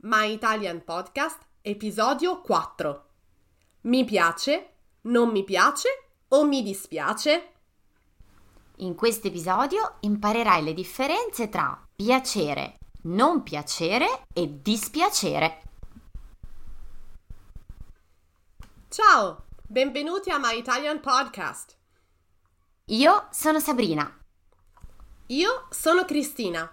My Italian Podcast, episodio 4. Mi piace, non mi piace o mi dispiace? In questo episodio imparerai le differenze tra piacere, non piacere e dispiacere. Ciao, benvenuti a My Italian Podcast. Io sono Sabrina. Io sono Cristina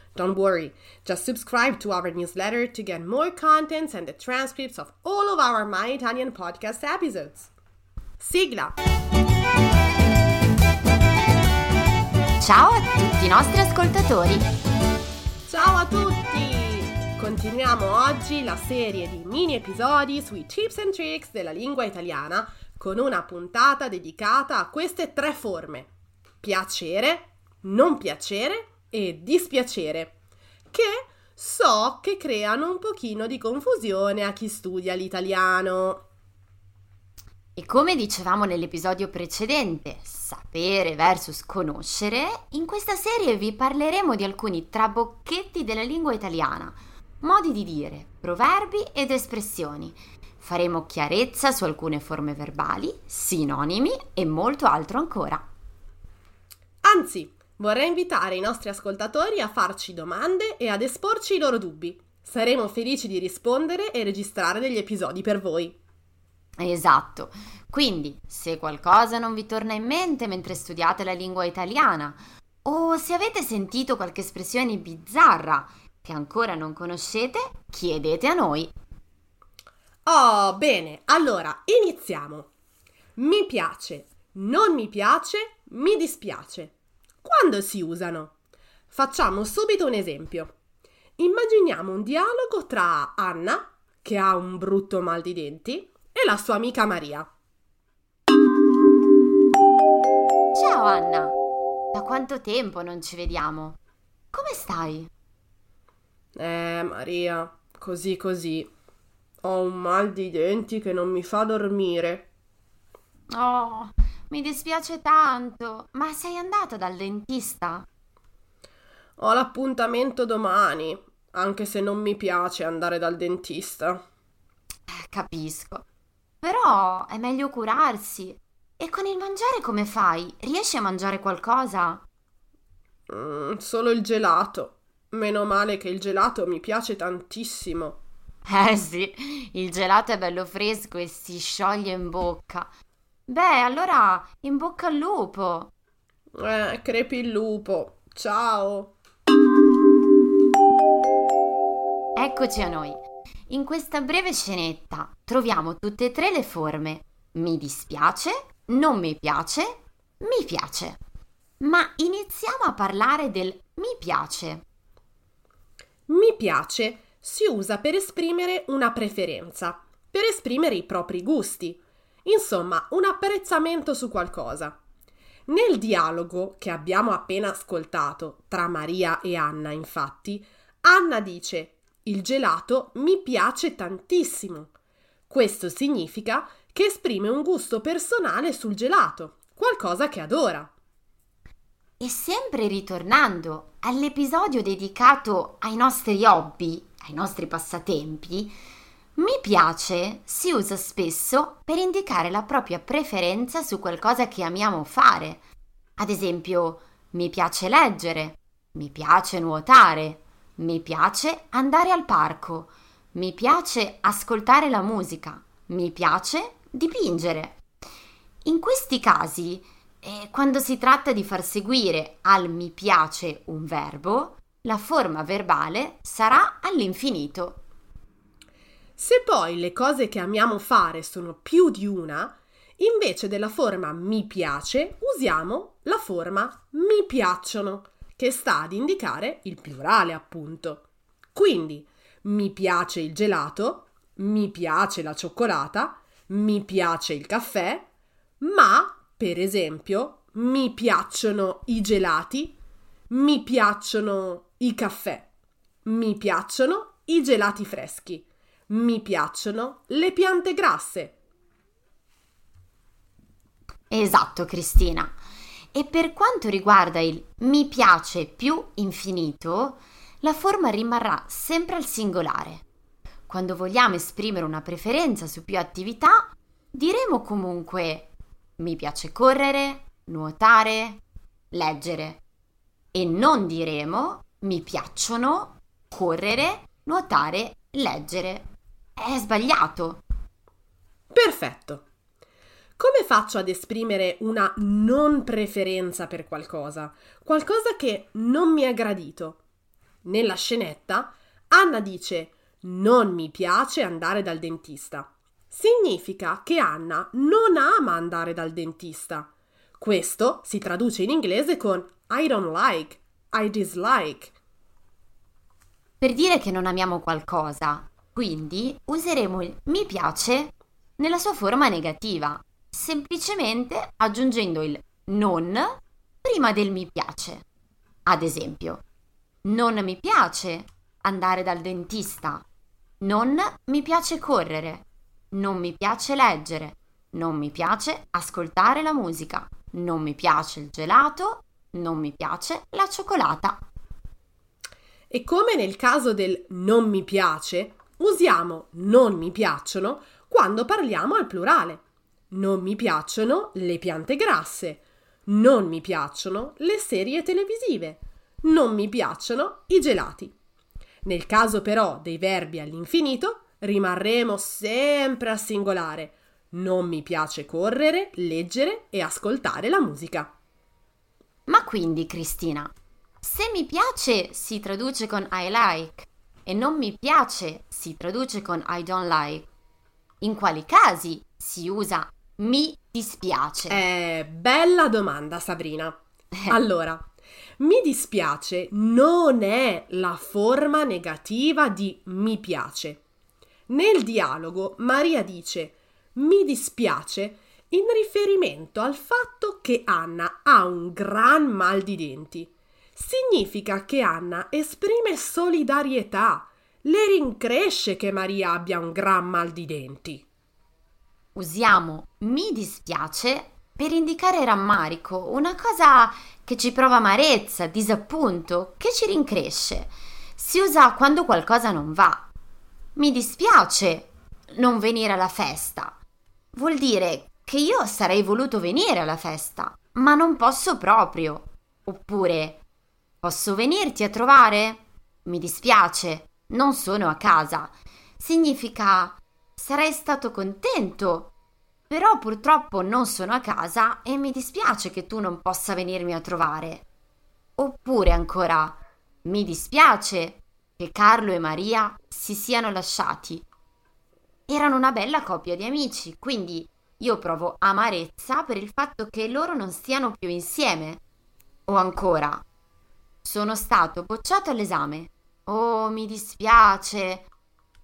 don't worry. Just subscribe to our newsletter to get more contents and the transcripts of all of our My Italian podcast episodes. Sigla! Ciao a tutti i nostri ascoltatori! Ciao a tutti! Continuiamo oggi la serie di mini episodi sui tips and tricks della lingua italiana con una puntata dedicata a queste tre forme: piacere, non piacere e dispiacere, che so che creano un pochino di confusione a chi studia l'italiano. E come dicevamo nell'episodio precedente, sapere versus conoscere, in questa serie vi parleremo di alcuni trabocchetti della lingua italiana, modi di dire, proverbi ed espressioni. Faremo chiarezza su alcune forme verbali, sinonimi e molto altro ancora. Anzi, vorrei invitare i nostri ascoltatori a farci domande e ad esporci i loro dubbi. Saremo felici di rispondere e registrare degli episodi per voi. Esatto. Quindi, se qualcosa non vi torna in mente mentre studiate la lingua italiana, o se avete sentito qualche espressione bizzarra che ancora non conoscete, chiedete a noi. Oh, bene, allora iniziamo. Mi piace, non mi piace, mi dispiace. Quando si usano? Facciamo subito un esempio. Immaginiamo un dialogo tra Anna, che ha un brutto mal di denti, e la sua amica Maria. Ciao Anna, da quanto tempo non ci vediamo? Come stai? Eh, Maria, così così. Ho un mal di denti che non mi fa dormire. Oh, mi dispiace tanto, ma sei andata dal dentista? Ho l'appuntamento domani, anche se non mi piace andare dal dentista. Capisco. Però è meglio curarsi. E con il mangiare come fai? Riesci a mangiare qualcosa? Mm, solo il gelato. Meno male che il gelato mi piace tantissimo. Eh sì, il gelato è bello fresco e si scioglie in bocca. Beh, allora in bocca al lupo. Eh, crepi il lupo. Ciao. Eccoci a noi. In questa breve scenetta troviamo tutte e tre le forme mi dispiace, non mi piace, mi piace. Ma iniziamo a parlare del mi piace. Mi piace si usa per esprimere una preferenza, per esprimere i propri gusti, insomma un apprezzamento su qualcosa. Nel dialogo che abbiamo appena ascoltato tra Maria e Anna, infatti, Anna dice il gelato mi piace tantissimo. Questo significa che esprime un gusto personale sul gelato, qualcosa che adora. E sempre ritornando all'episodio dedicato ai nostri hobby, ai nostri passatempi, mi piace si usa spesso per indicare la propria preferenza su qualcosa che amiamo fare. Ad esempio, mi piace leggere, mi piace nuotare, mi piace andare al parco, mi piace ascoltare la musica, mi piace dipingere. In questi casi e quando si tratta di far seguire al mi piace un verbo, la forma verbale sarà all'infinito. Se poi le cose che amiamo fare sono più di una, invece della forma mi piace usiamo la forma mi piacciono, che sta ad indicare il plurale appunto. Quindi mi piace il gelato, mi piace la cioccolata, mi piace il caffè, ma, per esempio, mi piacciono i gelati, mi piacciono i caffè, mi piacciono i gelati freschi, mi piacciono le piante grasse. Esatto, Cristina. E per quanto riguarda il mi piace più infinito, la forma rimarrà sempre al singolare. Quando vogliamo esprimere una preferenza su più attività, diremo comunque mi piace correre, nuotare, leggere e non diremo mi piacciono correre, nuotare, leggere. È sbagliato. Perfetto. Come faccio ad esprimere una non preferenza per qualcosa? Qualcosa che non mi è gradito? Nella scenetta, Anna dice non mi piace andare dal dentista. Significa che Anna non ama andare dal dentista. Questo si traduce in inglese con I don't like, I dislike. Per dire che non amiamo qualcosa, quindi useremo il mi piace nella sua forma negativa, semplicemente aggiungendo il non prima del mi piace. Ad esempio, non mi piace andare dal dentista. Non mi piace correre. Non mi piace leggere. Non mi piace ascoltare la musica. Non mi piace il gelato. Non mi piace la cioccolata. E come nel caso del non mi piace, usiamo non mi piacciono quando parliamo al plurale. Non mi piacciono le piante grasse. Non mi piacciono le serie televisive non mi piacciono i gelati. Nel caso però dei verbi all'infinito, rimarremo sempre a singolare. Non mi piace correre, leggere e ascoltare la musica. Ma quindi, Cristina, se mi piace si traduce con I like e non mi piace si traduce con I don't like, in quali casi si usa mi dispiace? Eh, bella domanda, Sabrina. Allora, mi dispiace non è la forma negativa di mi piace. Nel dialogo Maria dice mi dispiace in riferimento al fatto che Anna ha un gran mal di denti. Significa che Anna esprime solidarietà, le rincresce che Maria abbia un gran mal di denti. Usiamo mi dispiace per indicare rammarico, una cosa che ci prova amarezza, disappunto, che ci rincresce. Si usa quando qualcosa non va. Mi dispiace non venire alla festa. Vuol dire che io sarei voluto venire alla festa, ma non posso proprio. Oppure posso venirti a trovare? Mi dispiace, non sono a casa. Significa sarei stato contento però purtroppo non sono a casa e mi dispiace che tu non possa venirmi a trovare. Oppure ancora, mi dispiace che Carlo e Maria si siano lasciati. Erano una bella coppia di amici, quindi io provo amarezza per il fatto che loro non stiano più insieme. O ancora, sono stato bocciato all'esame. Oh, mi dispiace.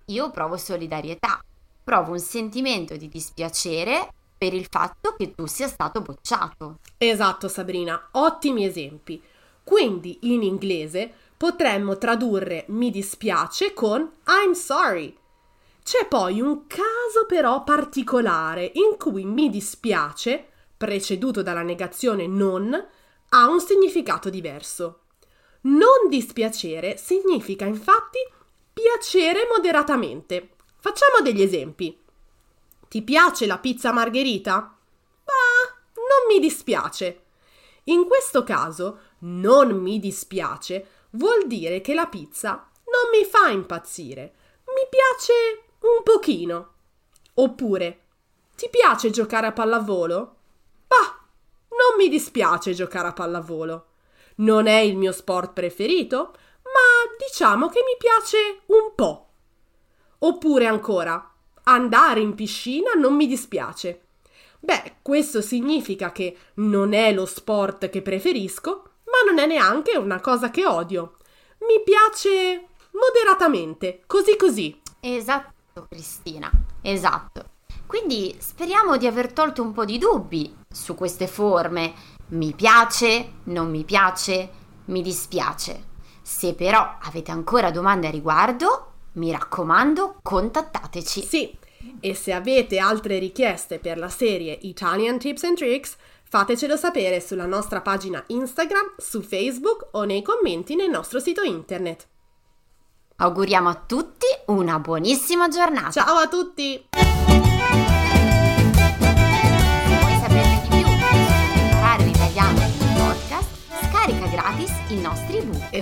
Io provo solidarietà provo un sentimento di dispiacere per il fatto che tu sia stato bocciato. Esatto, Sabrina, ottimi esempi. Quindi in inglese potremmo tradurre mi dispiace con I'm sorry. C'è poi un caso però particolare in cui mi dispiace, preceduto dalla negazione non, ha un significato diverso. Non dispiacere significa infatti piacere moderatamente, Facciamo degli esempi. Ti piace la pizza margherita? Bah, non mi dispiace. In questo caso, non mi dispiace vuol dire che la pizza non mi fa impazzire. Mi piace un pochino. Oppure, ti piace giocare a pallavolo? Bah, non mi dispiace giocare a pallavolo. Non è il mio sport preferito, ma diciamo che mi piace un po'. Oppure ancora, andare in piscina non mi dispiace. Beh, questo significa che non è lo sport che preferisco, ma non è neanche una cosa che odio. Mi piace moderatamente, così così. Esatto, Cristina, esatto. Quindi speriamo di aver tolto un po' di dubbi su queste forme. Mi piace, non mi piace, mi dispiace. Se però avete ancora domande a riguardo, mi raccomando, contattateci. Sì, e se avete altre richieste per la serie Italian Tips and Tricks, fatecelo sapere sulla nostra pagina Instagram, su Facebook o nei commenti nel nostro sito internet. Auguriamo a tutti una buonissima giornata. Ciao a tutti!